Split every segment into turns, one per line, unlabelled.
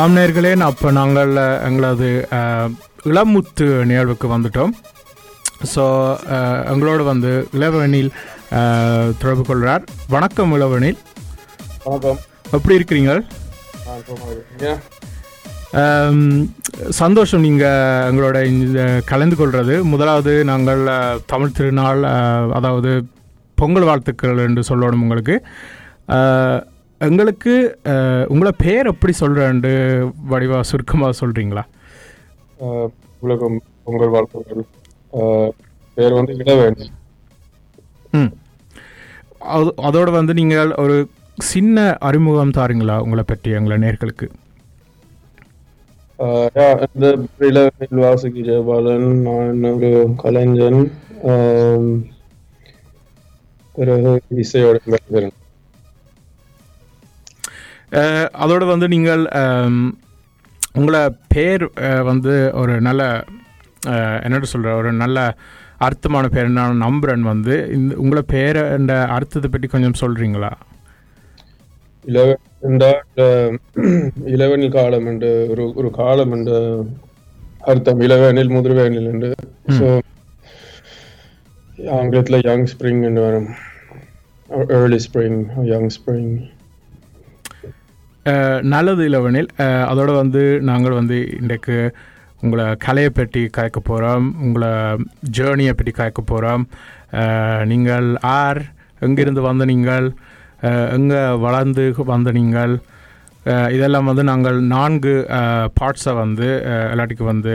ஆம் நேர்களே அப்போ நாங்கள் எங்களது இளமுத்து நிகழ்வுக்கு வந்துட்டோம். ஸோ எங்களோட வந்து இளவனில் தொடர்பு கொள்கிறார். வணக்கம் இளவனில்.
வணக்கம்.
எப்படி இருக்கிறீங்க?
நான் சும்மா இருக்கேன்.
அம், சந்தோஷம் நீங்கள் எங்களோட இந்த கலந்து கொள்வது முதலாவது நாங்கள் தமிழ் திருநாள் அதாவது பொங்கல் வாழ்த்துக்கள் என்று சொல்லணும் உங்களுக்கு. எங்களுக்கு உங்களை பேர் எப்படி சொல்கிறேன்ட்டு வடிவா சுருக்கமாக சொல்கிறீங்களா
உலகம் பொங்கல் வாழ்த்துக்கள். பேர் வந்து இளவேணி
ம். அது அதோடு வந்து நீங்கள் ஒரு சின்ன அறிமுகம் தாருங்களா உங்களை பற்றி எங்களை நேர்களுக்கு?
இந்த ஜெயபாலன் நான் ஒரு கலைஞன் பிறகு இசையோட
அதோடு வந்து நீங்கள் உங்களை பேர் வந்து ஒரு நல்ல அஹ், என்னட்டு சொல்கிற ஒரு நல்ல அர்த்தமான பேர் நான் நம்புகிறேன் வந்து இந்த உங்களை பேரை இந்த அர்த்தத்தை பற்றி கொஞ்சம் சொல்கிறீங்களா
இளவெண்டா இளவெனில் காலம் என்று ஒரு ஒரு காலம் என்று அர்த்தம் இளவேனில் முதிர்வேனில் என்று. ஸோ ஆங்கிலத்தில் யங் ஸ்ப்ரிங் என்று வரும். ஏர்லி ஸ்ப்ரிங் யங் ஸ்ப்ரிங்
நல்லது இளவனில் அதோடு வந்து நாங்கள் வந்து இன்றைக்கு உங்களை கலையை பற்றி கயக்க போகிறோம் உங்களை ஜேர்னியை பற்றி கயக்க போகிறோம் நீங்கள் ஆர் எங்கிருந்து வந்த நீங்கள் எங்கே வளர்ந்து வந்த நீங்கள் இதெல்லாம் வந்து நாங்கள் நான்கு பார்ட்ஸை வந்து எல்லாட்டிக்கு வந்து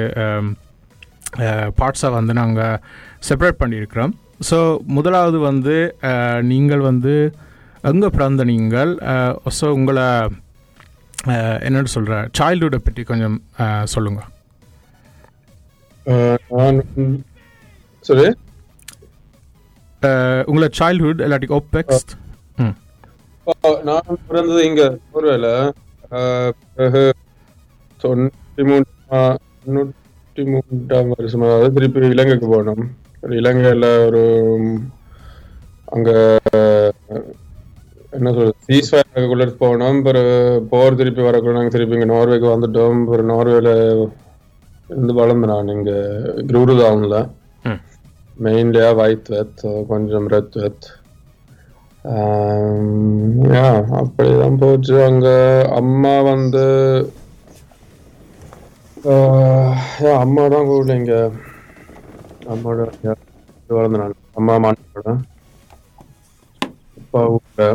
பார்ட்ஸை வந்து நாங்கள் செப்பரேட் பண்ணியிருக்கிறோம். ஸோ முதலாவது வந்து நீங்கள் வந்து எங்கே பிறந்த நீங்கள் ஸோ உங்களை என்னன்னு சொல்கிற சைல்டுஹுட்டை பற்றி கொஞ்சம் சொல்லுங்க.
நான் சரி
அஹ், உங்களை சைல்ட்ஹுட் இல்லாட்டி ஒப்பெக்ஸ்
நான் பிறந்தது இங்க ஒருவேளை. பிறகு தொண்ணூற்றி மூணு தொண்ணூற்றி மூன்றாம் வருஷம் அதாவது திருப்பி இலங்கைக்கு போனோம். இலங்கையில ஒரு அங்க என்ன சொல்றது? சீஸ்வயருக்குள்ள போனோம். பிறகு போர் திருப்பி வரக்குள்ள நாங்க திருப்பி இங்க நார்வேக்கு வந்துட்டோம். பிறகு நார்வேல இருந்து வளர்ந்து நான் இங்க குருதாவுன்ல. மெயின்லியா வைத் வெத் கொஞ்சம் ரெத் வெத் யா அப்படிதான் போச்சு. அங்க அம்மா வந்து அம்மா தான் கூட இங்க. அம்மாவோட வளர்ந்த நான். அம்மா மாட்டோட அப்பா வீட்டுல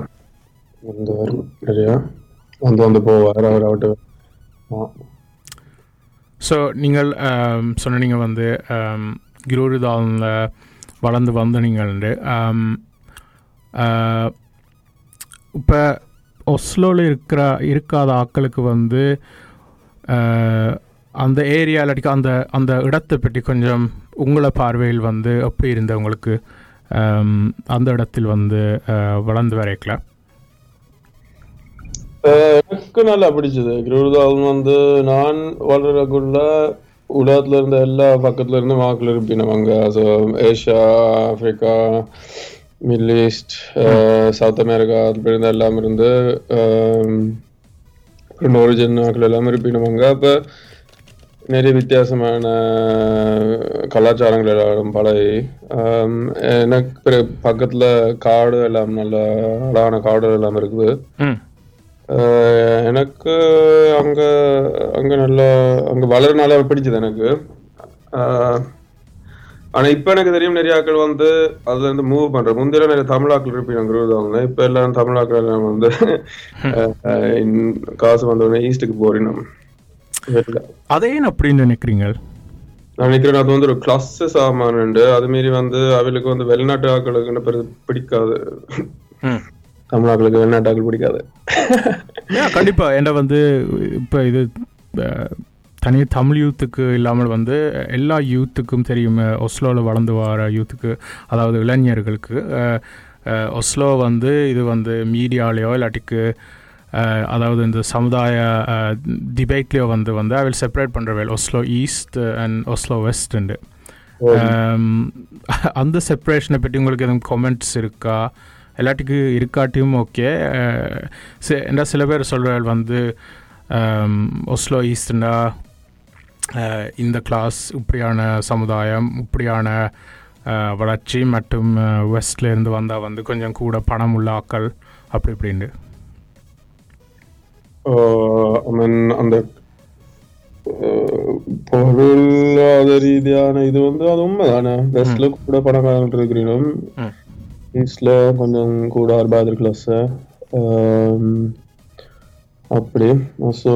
வந்தவர் வரும். நிறையா வந்து வந்து போவார் அவர் அவட்டு
ஸோ நீங்கள் சொன்னீங்க வந்து கிரோரிதானில் வளர்ந்து வந்த நீங்கள் இப்போ ஒஸ்லோவில் இருக்கிற இருக்காத ஆக்களுக்கு வந்து அந்த ஏரியா இல்லாட்டிக்கு அந்த அந்த இடத்தை பற்றி கொஞ்சம் உங்களை பார்வையில் வந்து எப்படி இருந்த உங்களுக்கு? அந்த இடத்தில் வந்து அஹ், வளர்ந்து வரைக்கலாம்
எனக்கு நல்லா பிடிச்சது கிருதாவன் வந்து நான் வளரக்குள்ள உலகத்துல இருந்த எல்லா பக்கத்துல இருந்து வாக்குல இருப்பினவங்க so Asia Africa Middle East South America அப்படி இருந்த எல்லாம் இருந்து ஒரிஜின் வாக்குல எல்லாம் இருப்பினவங்க அப்போ நிறைய வித்தியாசமான கலாச்சாரங்கள் எல்லாரும் பழகி எனக்கு பக்கத்துல காடு எல்லாம் நல்ல அழகான காடு எல்லாம் இருக்குது எனக்கு அங்க அங்க நல்லா அங்க வளரனால பிடிச்சது எனக்கு. ஆஹ் ஆனா இப்ப எனக்கு தெரியும் நிறைய ஆட்கள் வந்து அதுல இருந்து மூவ் பண்ற முந்தைய நிறைய தமிழ் ஆட்கள் இருப்பீங்க குருதாங்க இப்ப எல்லாம் தமிழ் ஆட்கள் எல்லாம் வந்து காசு வந்த உடனே ஈஸ்டுக்கு போறோம்
அதே அப்படின்னு நினைக்கிறீங்க?
நான் நினைக்கிறேன் அது வந்து ஒரு கிளாஸ் சாமான் உண்டு. அது மாரி வந்து அவளுக்கு வந்து வெளிநாட்டு ஆக்களுக்கு பிடிக்காது. தமிழாக்களுக்கு வெளிநாட்டு ஆக்கள் பிடிக்காது.
கண்டிப்பா. என்ன வந்து இப்போ இது அஹ், தனி தமிழ் யூத்துக்கு இல்லாமல் வந்து எல்லா யூத்துக்கும் தெரியும். ஒஸ்லோவில் வளர்ந்து வர யூத்துக்கு அதாவது இளைஞர்களுக்கு ஒஸ்லோ வந்து இது வந்து மீடியாலேயோ இல்லாட்டிக்கு அதாவது இந்த சமுதாய டிபேட்லேயோ வந்து வந்து ஐ வில். செப்பரேட் பண்ணுறவேல் ஒஸ்லோ ஈஸ்ட் அண்ட் ஒஸ்லோ வெஸ்ட்ண்டு அந்த செப்பரேஷனை பற்றி உங்களுக்கு எதுவும் கமெண்ட்ஸ் இருக்கா? எல்லாத்துக்கு இருக்காட்டியும் ஓகே. என்ன சில பேர் சொல்கிறார்கள் வந்து ஒஸ்லோ ஈஸ்ட்னா இந்த கிளாஸ் இப்படியான சமுதாயம் இப்படியான வளர்ச்சி மற்றும் வெஸ்ட்ல இருந்து வந்தால் வந்து கொஞ்சம் கூட பணம் உள்ள ஆக்கள் அப்படி இப்படின்னு
ஐ மீன் அந்த அஹ், பொருளாதார ரீதியான இது வந்து அது உண்மைதானே? வெஸ்ட்ல கூட பணக்காரங்க இருக்கிறோம்
ம்.
கொஞ்சம் கூட அர்பாதர் கிளாஸு அப்படி ஸோ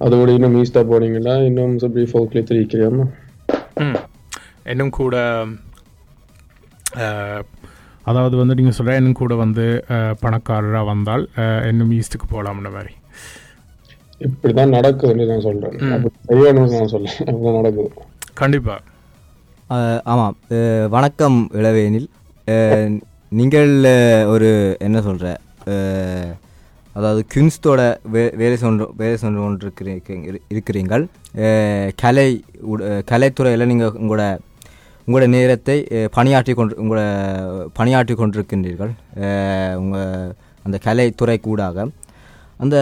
அதோட இன்னும் ஈஸ்டா போனீங்களா இன்னும் அப்படி ஃபோக்லேயே தெரிவிக்கிறேன்
ம் இன்னும் கூட அதாவது வந்து நீங்கள் சொல்கிற இன்னும் கூட வந்து பணக்காரராக வந்தால் இன்னும் ஈஸ்ட்டுக்கு போகலாம்ன்ற மாதிரி
இப்படிதான் நடக்குதுன்னு நான் சொல்றேன் அப்படி செய்யணும்னு நான் சொல்றேன் நடக்குது
கண்டிப்பாக
ஆமாம் வணக்கம் இளவேனில் நீங்கள் ஒரு என்ன சொல்கிற அதாவது கின்ஸ்டோட வே வேலை சென்று வேலை சொன்று கொண்டு இருக்கிறீங்க இருக்கிறீங்கள். கலை கலைத்துறையில் நீங்கள் உங்களோட உங்களோட நேரத்தை பணியாற்றி கொண்டு உங்களோட பணியாற்றி கொண்டிருக்கின்றீர்கள். உங்கள் அந்த கலைத்துறை கூடாக. அந்த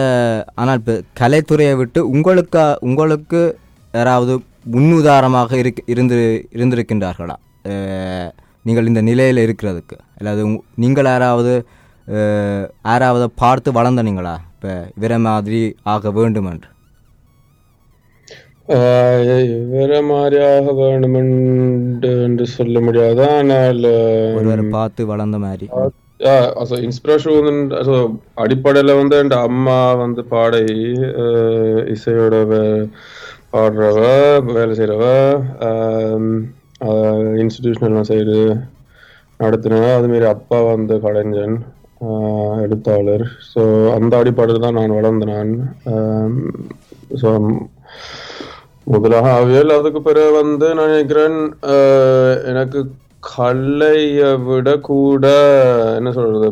ஆனால் இப்போ கலைத்துறையை விட்டு உங்களுக்கு உங்களுக்கு யாராவது முன்னுதாரணமாக இருக் இருந்து இருந்திருக்கின்றார்களா? நீங்கள் இந்த நிலையில் இருக்கிறதுக்கு. அல்லது நீங்கள் யாராவது யாராவது பார்த்து வளர்ந்தனீங்களா? இப்போ இவரை மாதிரி ஆக வேண்டும் என்று
ஆஹ் வேற மாதிரியாக வேணுமென்று என்று சொல்ல முடியாது? ஆனால்
ஒருவரை பார்த்து வளர்ந்த மாதிரி.
இன்ஸ்பிரேஷன் அடிப்படையில வந்து என் அம்மா வந்து ஆஹ் இசையோட பாடுறவ வேலை செய்யறவ இன்ஸ்டிடியூஷனல் சைடு நடத்தினேன். அதுமாரி அப்பா வந்து கலைஞன் எழுத்தாளர். ஸோ அந்த அடிப்படையில் தான் நான் வளர்ந்து நான் ஸோ முதலாக அவியல் அதுக்கு பிறகு வந்து நான் நினைக்கிறேன் எனக்கு கலையை விட கூட என்ன சொல்றது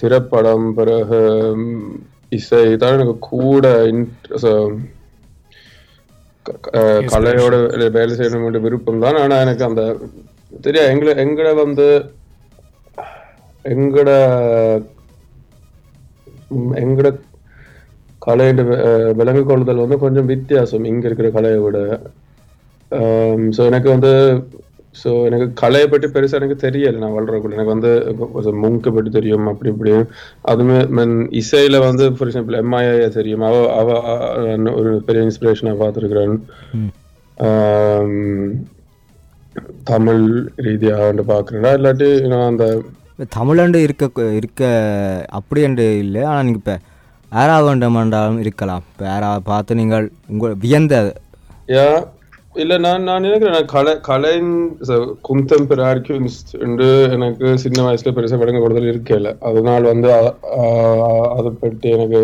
திரைப்படம் பிறகு இசை தான் எனக்கு கூட இன்ட்ரெஸ்ட் கலையோட வேலை செய்யணும் விருப்பம் தான். ஆனா எனக்கு அந்த தெரியா எங்களை எங்கட வந்து எங்கட எங்கட கலையின் விலங்கு கொள்ளுதல் வந்து கொஞ்சம் வித்தியாசம் இங்க இருக்கிற கலையை விட. ஸோ எனக்கு வந்து ஸோ எனக்கு கலையை பற்றி பெருசா எனக்கு தெரியல நான் வளரக்குள்ள எனக்கு வந்து முங்கு பற்றி தெரியும் அப்படி இப்படி. அதுமே mean இசையில வந்து ஃபார் எக்ஸாம்பிள் எம்ஐஏ தெரியும். அவ அவ ஒரு பெரிய இன்ஸ்பிரேஷனை பார்த்துருக்கிறேன். தமிழ் ரீதியாக வந்து பார்க்குறேன். இல்லாட்டி நான் அந்த
தமிழண்டு இருக்க இருக்க அப்படி என்று இல்லை. ஆனால் நீங்கள் இப்போ யாராவது வேண்டுமென்றாலும் இருக்கலாம். இப்போ யாராவது பார்த்து நீங்கள் உங்கள் வியந்த
யா இல்ல நான் நான் நினைக்கிறேன் நான் கலை கலைன் குந்தெம்பரரி குன்ஸ்ட் என்று எனக்கு சின்ன வயசுல பெருசா விளங்க கூடுதல் இருக்கல. அதனால வந்து அதை பற்றி எனக்கு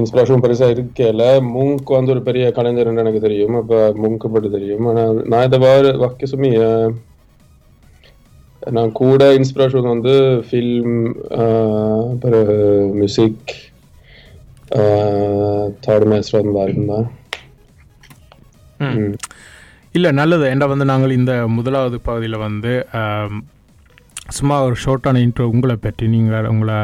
இன்ஸ்பிரேஷன் பெருசா இருக்கல. முங்க் வந்து ஒரு பெரிய கலைஞர் என்று எனக்கு தெரியும். அப்ப முங்க் பற்றி தெரியும். ஆனால் நான் இதை வார வாக்கிய சுமி நான் கூட இன்ஸ்பிரேஷன் வந்து ஃபில்ம் பிறகு மியூசிக் தேர்ட் மேஸ்டர் தான் இருந்தேன்
இல்லை நல்லது. ஏன்டா வந்து நாங்கள் இந்த முதலாவது பகுதியில் வந்து சும்மா ஒரு ஷார்ட்டான இன்ட்ரோ உங்களை பற்றி நீங்கள் உங்களை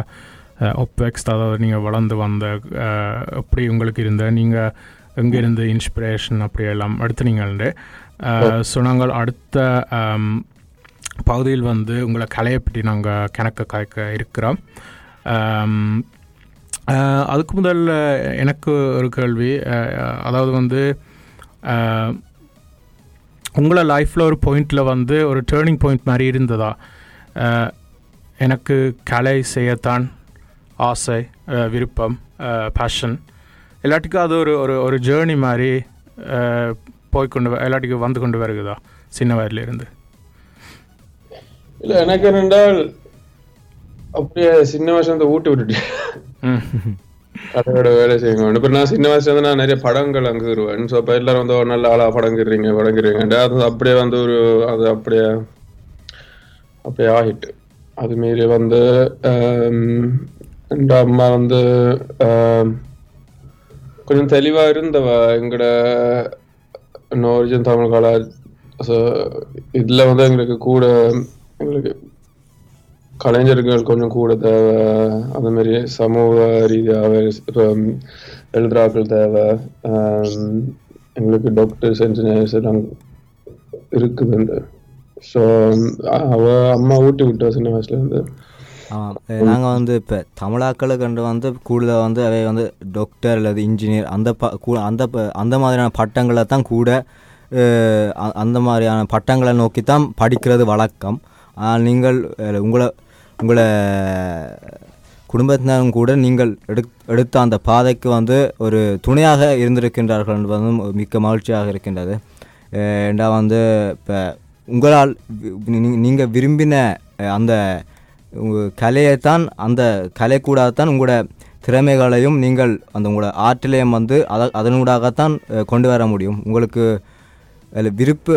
ஒப்பெக்ஸ்ட் அதாவது நீங்கள் வளர்ந்து வந்த அஹ், எப்படி உங்களுக்கு இருந்த நீங்கள் எங்கேருந்து இன்ஸ்பிரேஷன் அப்படியெல்லாம் எடுத்துனீங்கள்ண்டு ஸோ நாங்கள் அடுத்த பகுதியில் வந்து உங்களை கலையை பற்றி நாங்கள் கணக்க காய்க்க இருக்கிறோம். அதுக்கு முதல்ல எனக்கு ஒரு கேள்வி அதாவது வந்து உங்களை லைஃப்பில் ஒரு பாயிண்டில் வந்து ஒரு டேர்னிங் பாயிண்ட் மாதிரி இருந்ததா? எனக்கு கலை செய்யத்தான் ஆசை விருப்பம் பேஷன் எல்லாத்துக்கும் அது ஒரு ஒரு ஒரு ஜேர்னி மாதிரி வ- எல்லாத்துக்கும் வந்து கொண்டு வருகுதா? சின்ன வயதுல இருந்து
இல்ல எனக்கு என்னென்றால் அப்படியே சின்ன வயசுல இருந்து ஊட்டி விட்டுட்டு அதோட வேலை செய்யுங்க. இப்ப நான் சின்ன வயசுல இருந்து நான் நிறைய படங்கள் அங்குருவேன் ஸோ இப்போ எல்லாரும் வந்து ஒரு நல்ல ஆளா படங்கிறீங்க படங்கிறீங்க அது அப்படியே வந்து ஒரு அது அப்படியே அப்படியே ஆகிட்டு. அது மாரி வந்து என் அம்மா வந்து கொஞ்சம் தெளிவா இருந்தவ எங்கட நோர்ஜன் தமிழ் கலா இதுல வந்து எங்களுக்கு கூட எங்களுக்கு கலைஞர்கள் கொஞ்சம் கூட தேவை அந்த மாதிரி சமூக ரீதியாக எழுதுறாக்கள் தேவை. எங்களுக்கு டாக்டர்ஸ் இன்ஜினியர்ஸ் எல்லாம் இருக்குது ஸோ அவ அம்மா ஊட்டி விட்டா சின்ன
வயசுலேருந்து நாங்கள் வந்து இப்போ தமிழாக்களுக்கு கண்டு வந்து கூடுதலாக வந்து அவை வந்து டாக்டர் அல்லது இன்ஜினியர் அந்த ப கூ- அந்த ப- அந்த மாதிரியான பட்டங்களை தான் கூட அந்த மாதிரியான பட்டங்களை நோக்கி தான் படிக்கிறது வழக்கம். ஆனால் நீங்கள் உங்களை உங்களை குடும்பத்தினரும் கூட நீங்கள் எடு எடுத்த அந்த பாதைக்கு வந்து ஒரு துணையாக இருந்திருக்கின்றார்கள் என்பதும் மிக்க மகிழ்ச்சியாக இருக்கின்றது. அஹ், ஏண்டா வந்து இப்போ உங்களால் நீங்கள் விரும்பின அந்த கலையைத்தான் அந்த கலை கூடாதான் உங்களோட திறமைகளையும் நீங்கள் அந்த உங்களோட ஆற்றிலையும் வந்து அத அதனூடாகத்தான் கொண்டு வர முடியும். உங்களுக்கு அதில் விருப்ப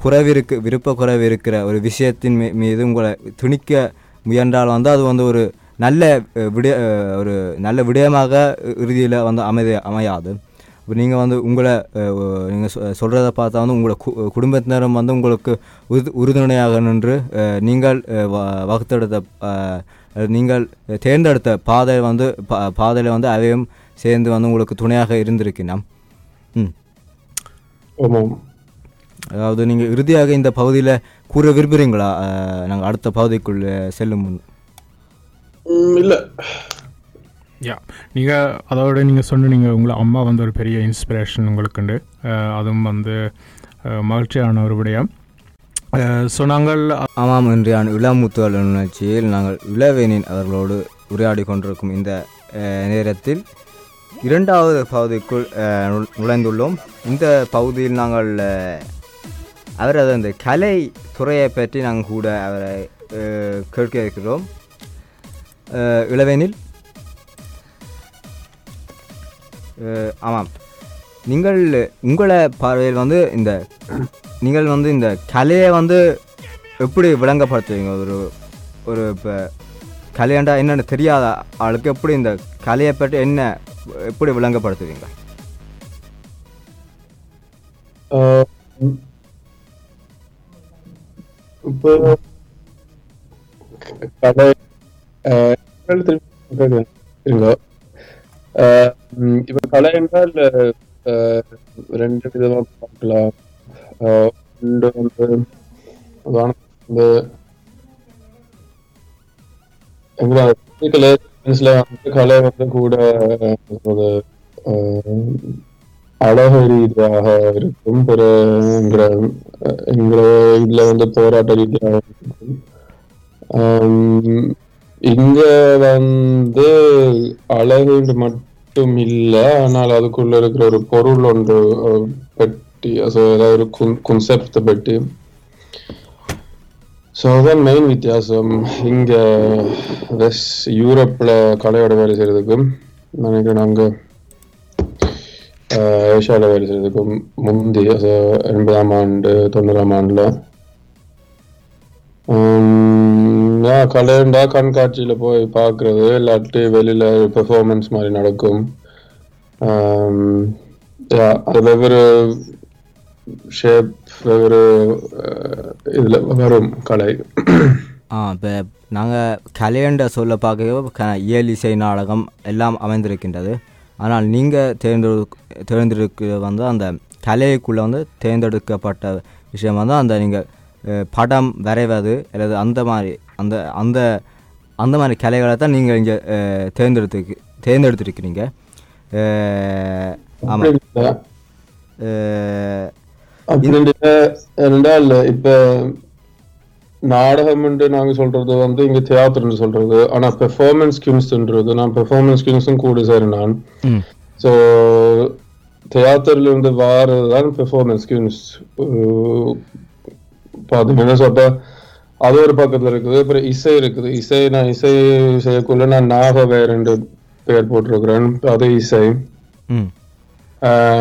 குறைவிருக்கு விருப்ப குறைவு இருக்கிற ஒரு விஷயத்தின் மீ மீது உங்களை துணிக்க முயன்றால் வந்து அது வந்து ஒரு நல்ல விட விடய ஒரு நல்ல விடயமாக இறுதியில் வந்து அமைதி அமையாது. இப்போ நீங்கள் வந்து உங்களை நீங்கள் சொல்கிறத பார்த்தா வந்து உங்களை கு குடும்பத்தினரும் வந்து உங்களுக்கு உறு உறுதுணையாக நின்று நீங்கள் வ- வகுத்தெடுத்த நீங்கள் தேர்ந்தெடுத்த பாதை வந்து பா பாதையில் வந்து அவையும் சேர்ந்து வந்து உங்களுக்கு துணையாக இருந்திருக்கின்றோம் ம்.
ஆமாம்.
அதாவது நீங்கள் இறுதியாக இந்த பகுதியில் கூற விரும்புகிறீங்களா நாங்கள் அடுத்த பகுதிக்குள் செல்லும்
இல்ல.
யா நீங்கள் அதோட நீங்கள் சொன்ன நீங்கள் உங்களை அம்மா வந்து ஒரு பெரிய இன்ஸ்பிரேஷன் உங்களுக்குண்டு அதுவும் வந்து அஹ், மகிழ்ச்சியான ஒரு விடயம். ஸோ நாங்கள்
ஆமாம் இன்றையான இளமுத்துவல் நிகழ்ச்சியில் நாங்கள் இளவேனின் அவர்களோடு உரையாடி கொண்டிருக்கும் இந்த நேரத்தில் இரண்டாவது பகுதிக்குள் நுழைந்துள்ளோம். இந்த பகுதியில் நாங்கள் அவர் அது அந்த கலை துறையை பற்றி நாங்கள் கூட அவரை அஹ், கேட்க இருக்கிறோம். இளவேனில்? ஆமாம். நீங்கள் உங்களை பார்வையில் வந்து இந்த நீங்கள் வந்து இந்த கலையை வந்து எப்படி விளங்கப்படுத்துவீங்க ஒரு ஒரு இப்போ கலையாண்டா என்னென்னு தெரியாத ஆளுக்கு எப்படி இந்த கலையை பற்றி என்ன எப்படி விளங்கப்படுத்துவீங்க?
உம் இப்ப கலை என்றால் ஆஹ் ரெண்டு விதமா பார்க்கலாம் ஆஹ் ஒன்று வந்து உதாரணத்துக்கு வந்து எங்களோட physical appearance-ல வந்து கலை வந்து கூட ஆஹ் ஒரு அழகு ரீதியாக இருக்கும் பிற எங்கிற இதுல வந்து போராட்ட ரீதியாக இருக்கும். இங்க வந்து அழகு மட்டும் இல்லை ஆனால் அதுக்குள்ள இருக்கிற ஒரு பொருள் ஒன்று பெட்டி பற்றி ஏதாவது ஒரு குன்செப்ட் பற்றி ஸோ அதுதான் மெயின் வித்தியாசம். இங்க வெஸ் யூரோப்ல கலையோட வேலை செய்யறதுக்கும் நினைக்கிறேன் அங்கே ஏஷியாவில் வேலை செய்யறதுக்கும் முந்தி அது எண்பதாம் ஆண்டு தொண்ணூறாம் ஆண்டில் உம் கண்காட்சியில் போய் பார்க்குறது இல்லாட்டி வெளியில் பெர்ஃபார்மன்ஸ் மாதிரி நடக்கும் அது வெவ்வேறு ஷேப் வெவ்வேறு இதில் வரும் கலை
ஆ இப்போ நாங்கள் கலையண்ட சொல்ல பார்க்க க இயல் இசை நாடகம் எல்லாம் அமைந்திருக்கின்றது. ஆனால் நீங்கள் தேர்ந்தெடு தேர்ந்தெடுக்க வந்து அந்த கலைக்குள்ளே வந்து தேர்ந்தெடுக்கப்பட்ட விஷயம் வந்து அந்த நீங்கள் படம் வரைவது அல்லது அந்த மாதிரி அந்த அந்த அந்த மாதிரி கலைகளை தான் நீங்கள் இங்கே தேர்ந்தெடுத்து தேர்ந்தெடுத்திருக்கிறீங்க ஆமாம்.
என்றால் இப்ப நாடகம் நாங்க சொல்றது வந்து இங்க தியேட்டர்னு சொல்றது. ஆனா பெர்ஃபார்மன்ஸ் கிங்ஸ்ன்றது நான் பெர்ஃபார்மன்ஸ் கிங்ஸும் கூட சரி நான். ஸோ தியேட்டர்ல இருந்து வாரது தான் பெர்ஃபார்மன்ஸ் கியூன்ஸ் பார்த்தீங்கன்னா ஸோ அப்போ அது ஒரு பக்கத்துல இருக்குது அப்புறம் இசை இருக்குது. இசை நான் இசை செய்யக்குள்ள நான் நாகவே ரெண்டு பேர் போட்டிருக்கிறேன். அது இசை.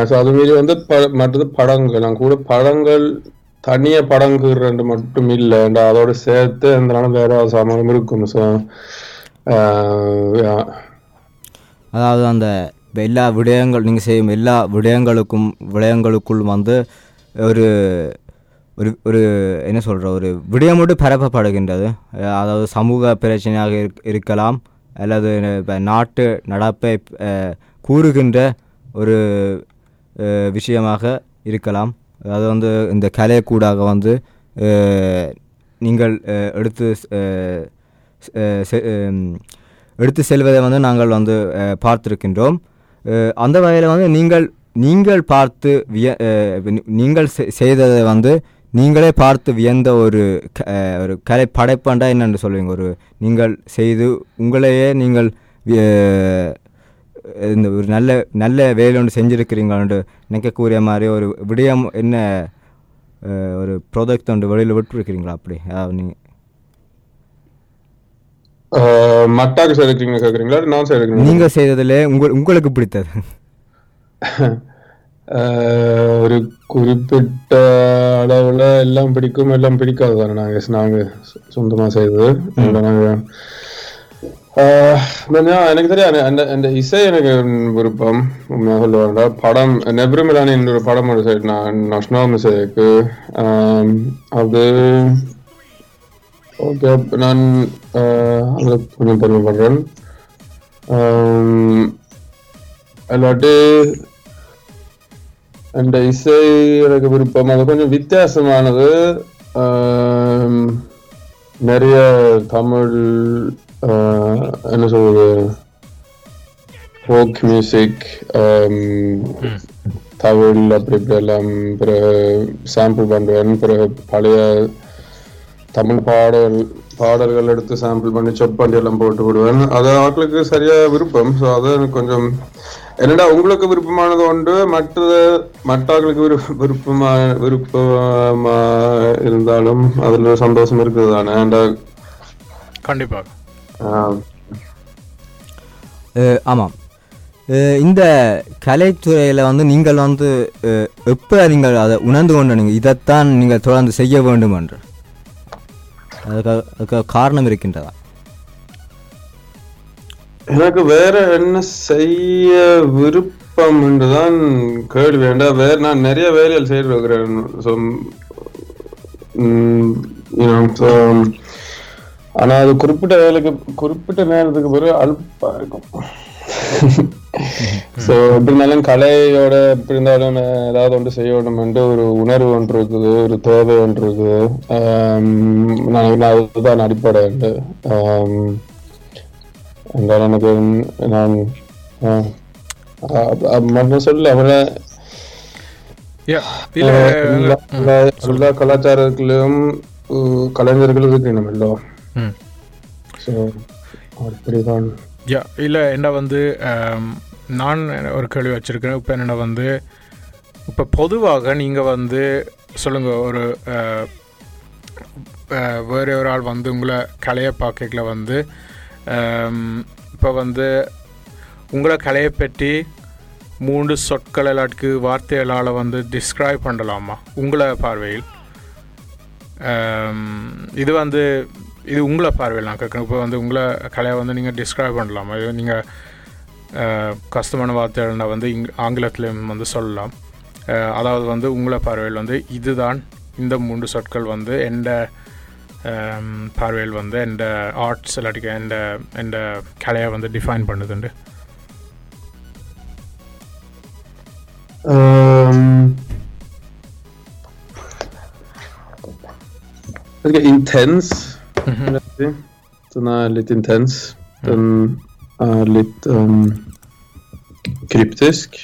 ஸோ அது மீறி வந்து மற்றது படங்கள். நான் கூட படங்கள் தனியா படங்குறது மட்டும் இல்லை. அதோட சேர்த்து அதனால வேற சாமானும் இருக்கும் ஸோ
அதாவது அந்த எல்லா விடயங்கள் நீங்கள் செய்யும் எல்லா விடயங்களுக்கும் விடயங்களுக்குள் வந்து ஒரு ஒரு ஒரு என்ன சொல்கிற ஒரு விடயம் மட்டும் பரப்பப்படுகின்றது. அதாவது சமூக பிரச்சனையாக இருக்- இருக்கலாம் அல்லது இப்போ நாட்டு நடப்பை கூறுகின்ற ஒரு விஷயமாக இருக்கலாம். அதாவது வந்து இந்த கலையக்கூடாக வந்து நீங்கள் எடுத்து செ- எடுத்து செல்வதை வந்து நாங்கள் வந்து பார்த்திருக்கின்றோம். அந்த வகையில் வந்து நீங்கள் நீங்கள் பார்த்து விய நீங்கள் செ- செய்ததை வந்து நீங்களே பார்த்து வியந்த ஒரு க- ஒரு கலை படைப்பாண்டா என்னென்று சொல்லுவீங்க? ஒரு நீங்கள் செய்து உங்களையே நீங்கள் இந்த ஒரு நல்ல நல்ல வேலை ஒன்று செஞ்சுருக்கிறீங்களான்னு நினைக்கக்கூடிய மாதிரி ஒரு விடயம் என்ன ஒரு ப்ராடக்ட் ஒன்று வெளியில் விட்டுருக்கிறீங்களா அப்படி? நீங்கள்
மட்டாக்கு சேர்க்கிறீங்க கேட்குறீங்களா நான் சேர்க்கிறீங்க
நீங்கள் செய்ததில் உங்கள் உங்களுக்கு பிடித்தது.
ஒரு குறிப்பிட்ட அளவுல எல்லாம் பிடிக்கும் எல்லாம் பிடிக்காது தானே நாங்க. நாங்க சொ- சொந்தமா செய்தது. அதனால நாங்க ஆஹ் நான் Uh, எனக்கு தெரியாது. அந்த அந்த இசை எனக்கு விருப்பம். உண்மையாக சொல்ல வேண்டாம் படம் நெப்ரமிலான ஒரு படம் ஒரு சைடு நான் நஷ்னாம் மிசேக்கு um, அது ஓகே நான் uh, கொஞ்சம் பெருமைப்படுறேன். Um, இல்லாட்டி அந்த இசை எனக்கு விருப்பம். அது கொஞ்சம் வித்தியாசமானது. Um, நிறைய தமிழ் என்ன சொல்றது? ஃபோக் மியூசிக் தமிழ் அப்படி இப்படி எல்லாம் பிறகு சாம்பிள் பண்ணுவேன் பிறகு பழைய தமிழ் பாடல் பாடல்கள் எடுத்து சாம்பிள் பண்ணி செக் பண்ணி எல்லாம் போட்டு விடுவேன். அது ஆட்களுக்கு சரியா விருப்பம். ஸோ அது எனக்கு கொஞ்சம் என்னடா உங்களுக்கு விருப்பமானது உண்டு? மற்றது மற்றவர்களுக்கு விருப்ப விருப்பமா விருப்பமா இருந்தாலும் அதுல சந்தோஷம் இருக்குது தானே?
கண்டிப்பாக
ஆமாம். இந்த கலைத்துறையில் வந்து நீங்கள் வந்து எப்போ நீங்கள் அதை உணர்ந்து கொண்டு நீங்கள் இதைத்தான் நீங்கள் தொடர்ந்து செய்ய வேண்டும் என்று. அதுக்கு அதுக்கு காரணம் இருக்கின்றதா?
எனக்கு வேற என்ன செய்ய விருப்பம் என்றுதான் கேள்வி. வேண்டாம் வேற நான் நிறைய வேலைகள் செய்து ஆனா அது குறிப்பிட்ட வேலைக்கு குறிப்பிட்ட நேரத்துக்கு பிறகு அல்பா இருக்கும். ஸோ எப்படி இருந்தாலும் கலையோட எப்படி இருந்தாலும் ஏதாவது ஒன்று செய்யணும் என்று ஒரு உணர்வு ஒன்று இருக்குது ஒரு தேவை ஒன்று இருக்குது. நான் அதுதான் அடிப்படை உண்டு என்றால் எனக்கு நான் மன்ன சொல்ல
இல்ல
எல்லா கலாச்சாரத்திலும் உ- கலைஞர்கள் இருக்கணும் எல்லாம் ஸோ அப்படிதான்
யா இல்லை என்ன வந்து ஆம், நான் ஒரு கேள்வி வச்சுருக்கேன் இப்போ என்னென்ன வந்து இப்போ பொதுவாக நீங்கள் வந்து சொல்லுங்கள் ஒரு அஹ், அஹ், வேறு ஒரு ஆள் வந்து உங்களை கலையை பார்க்கல வந்து இப்போ வந்து உங்களை கலையை பற்றி மூன்று சொற்கள் எல்லாத்துக்கு வார்த்தைகளால் வந்து டிஸ்கிரைப் பண்ணலாமா? உங்களை பார்வையில். ஆம், இது வந்து இது உங்களை பார்வையில் நான் கேட்குறேன் இப்போ வந்து உங்களை கலையை வந்து நீங்கள் டிஸ்கிரைப் பண்ணலாமா? இது நீங்கள் கஷ்டமான வார்த்தைகள்னா வந்து இங் ஆங்கிலத்திலையும் வந்து சொல்லலாம். அதாவது வந்து உங்களை பார்வையில் வந்து இதுதான் இந்த மூன்று சொற்கள் வந்து எந்த பார்வையில் வந்து எந்த ஆர்ட்ஸ் இல்லாட்டிக்கு எந்த எந்த கலையை வந்து டிஃபைன் பண்ணுதுண்டு?
Ähm, okay, intens. Den er litt intens. Den er litt um, kryptisk.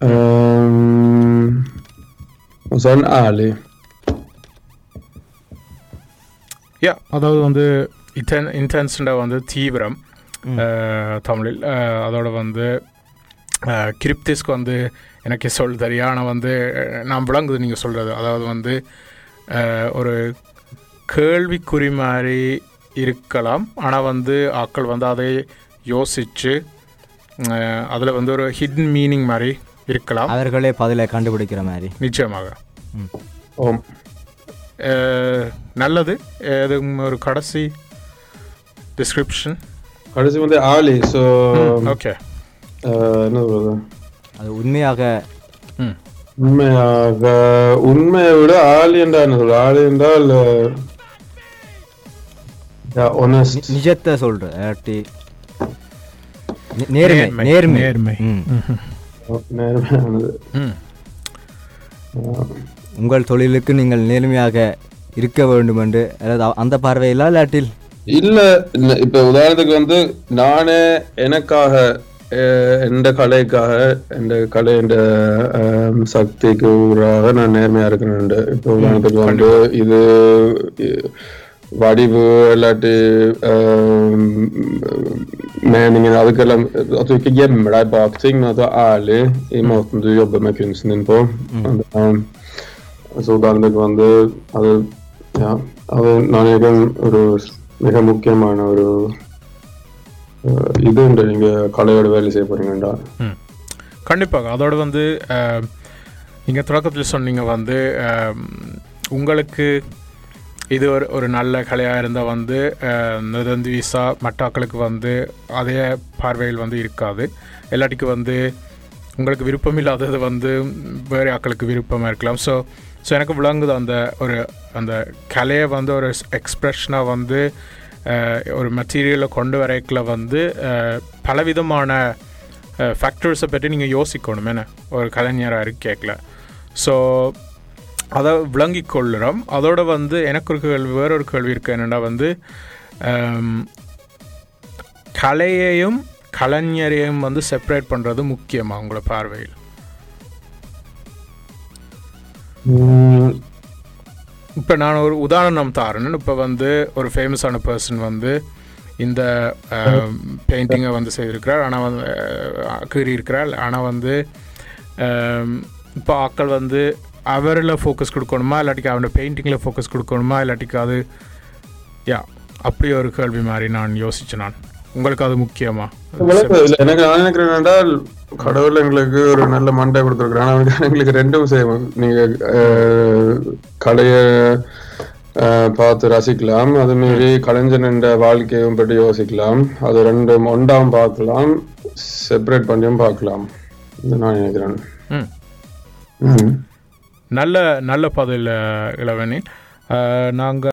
Um, og så er den ærlig.
யா அதாவது வந்து இன்டென் இன்டென்ஸ்ட வந்து தீவிரம் அஹ், தமிழில் அஹ், அதோட வந்து அஹ், கிரிப்திஸ்க்கு வந்து எனக்கு சொல் தெரியும் ஆனால் வந்து அஹ், நான் விளங்குது நீங்கள் சொல்கிறது அதாவது வந்து அஹ், ஒரு கேள்விக்குறி மாதிரி இருக்கலாம். ஆனால் வந்து ஆட்கள் வந்து அதை யோசித்து அதில் வந்து ஒரு ஹிடன் மீனிங் மாதிரி இருக்கலாம்.
அவர்களே பதிலை கண்டுபிடிக்கிற மாதிரி.
நிச்சயமாக.
ஓம்.
நல்லது. எதுவும் ஒரு கடைசி டிஸ்கிரிப்ஷன்
கடைசி வந்து ஆலி ஸோ
ஓகே
என்ன சொல்றது
அது உண்மையாக
ம்.
உண்மையாக உண்மையை விட ஆலி என்றால் என்ன சொல்ற? ஆலி என்றால் ஒனஸ்ட்
நி- நிஜத்தை சொல்ற நேர்மை
நேர்மை,
நேர்மை.
நேர்மையானது.
உங்கள் தொழிலுக்கு நீங்கள் நேர்மையாக இருக்க வேண்டும் என்று அதாவது அந்த பார்வையிலா இல்லாட்டில்
இல்ல இல்ல இப்ப உதாரணத்துக்கு வந்து நானே எனக்காக எந்த கலைக்காக எந்த கலை என்ற அஹ், சக்திக்கு ஊராக நான் நேர்மையா இருக்கிறேன் இப்ப உதாரணத்துக்கு வந்து இது வடிவு இல்லாட்டி meningen அதுக்கெல்லாம் att du ikke gjemmer deg bak ting, men at du er ærlig i måten du jobber med kunsten din på. And, um, så உதாரணத்துக்கு வந்து அது அது நான் நினைக்கிறேன் இது உண்டு. கலையோட வேலை செய்ய போறீங்கடா
கண்டிப்பாக. அதோடு வந்து நீங்கள் தொடக்கத்தில் சொன்னீங்க வந்து உங்களுக்கு இது ஒரு ஒரு நல்ல கலையாக இருந்தால் வந்து நிரந்தி விசா மட்டாக்களுக்கு வந்து அதே பார்வையில் வந்து இருக்காது. எல்லாட்டிக்கு வந்து உங்களுக்கு விருப்பம் இல்லாதது வந்து வேறு ஆட்களுக்கு விருப்பமாக இருக்கலாம். ஸோ ஸோ எனக்கு விளங்குது அந்த ஒரு அந்த கலையை வந்து ஒரு எக்ஸ்ப்ரெஷனாக வந்து ஒரு மெட்டீரியலை கொண்டு வரைக்கல வந்து பலவிதமான ஃபேக்டர்ஸை பற்றி நீங்கள் யோசிக்கணும். என்ன? ஒரு கலைஞராக இருக்கு கேட்கல ஸோ அதை விளங்கி கொள்ளுறோம். அதோட வந்து எனக்கு ஒரு கேள்வி வேறொரு கேள்வி இருக்குது என்னென்னா வந்து கலையையும் கலைஞரையும் வந்து செப்பரேட் பண்ணுறது முக்கியமாக உங்களோட பார்வையில்? இப்போ நான் ஒரு உதாரணம் தாரேன் இப்போ வந்து ஒரு ஃபேமஸான பர்சன் வந்து இந்த பெயிண்டிங்கை வந்து செய்திருக்கிறார். ஆனால் வந்து அஹ், கீறியிருக்கிறார். ஆனால் வந்து இப்போ ஆக்கள் வந்து அவரில் ஃபோக்கஸ் கொடுக்கணுமா? இல்லாட்டிக்கு அவனோட பெயிண்டிங்கில் ஃபோக்கஸ் கொடுக்கணுமா? இல்லாட்டிக்கு அது யா அப்படி ஒரு கேள்வி மாதிரி நான் யோசிச்சு நான். உங்களுக்கு அது
முக்கியமாக எனக்கு நான் நினைக்கிறேன் கடவுள் எங்களுக்கு ஒரு நல்ல மண்டை கொடுத்துருக்குறேன் ஆனா அவனுக்கு எங்களுக்கு ரெண்டும் செய்வோம் நீங்க கலைய பார்த்து ரசிக்கலாம். அது மீறி கலைஞன் என்ற வாழ்க்கையும் பற்றி யோசிக்கலாம். அது ரெண்டும் ஒன்றாம் பார்க்கலாம். செப்பரேட் பண்ணியும் பார்க்கலாம். நான் நினைக்கிறேன்.
நல்ல நல்ல பதில் இளவனி நாங்கள்